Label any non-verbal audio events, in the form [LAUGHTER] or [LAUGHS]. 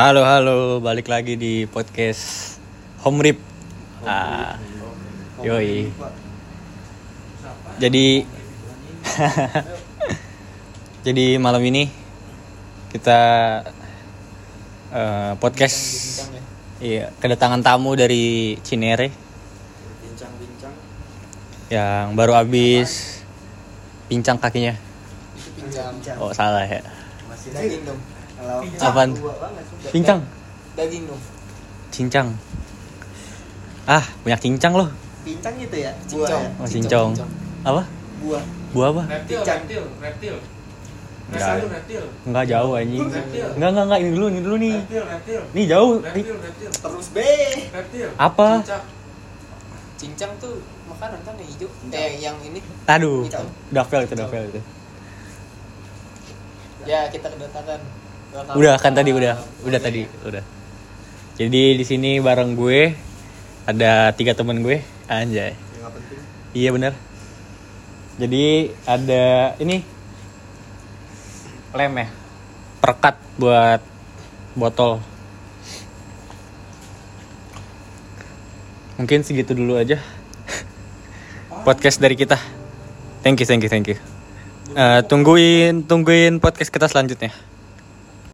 Halo halo, balik lagi di podcast Home Rip. Ah, yoi. Jadi, [LAUGHS] jadi malam ini kita eh, podcast, iya kedatangan tamu dari Cinere. Bincang-bincang. Yang baru habis pincang kakinya. pincang. Oh salah ya. masih daging dong kalau Apaan? Pincang, daging dong cincang. Ah, banyak cincang loh. pincang gitu ya Cincong. buah Oh, cincong. Apa? buah Buah apa? Reptil, Pincang. reptil, reptil. Enggak. Rasa lu reptil. Enggak jauh anjing. Reptil. Enggak enggak enggak ini dulu ini dulu nih. Reptil, reptil. Nih jauh. Reptil, reptil. terus B Reptil. Apa? Cicak. Cincang tuh makanan kan yang hijau. Eh yang ini. Aduh. Hitam. Dapel itu dapel itu. Ya kita kedatangan. Udah kan tadi udah. Udah tadi, udah. Jadi di sini bareng gue ada tiga temen gue. Anjay. yang nggak penting Iya bener Jadi ada ini lem ya, perekat buat botol. Mungkin segitu dulu aja podcast dari kita. Thank you, thank you, thank you. Eh, tungguin, tungguin podcast kita selanjutnya.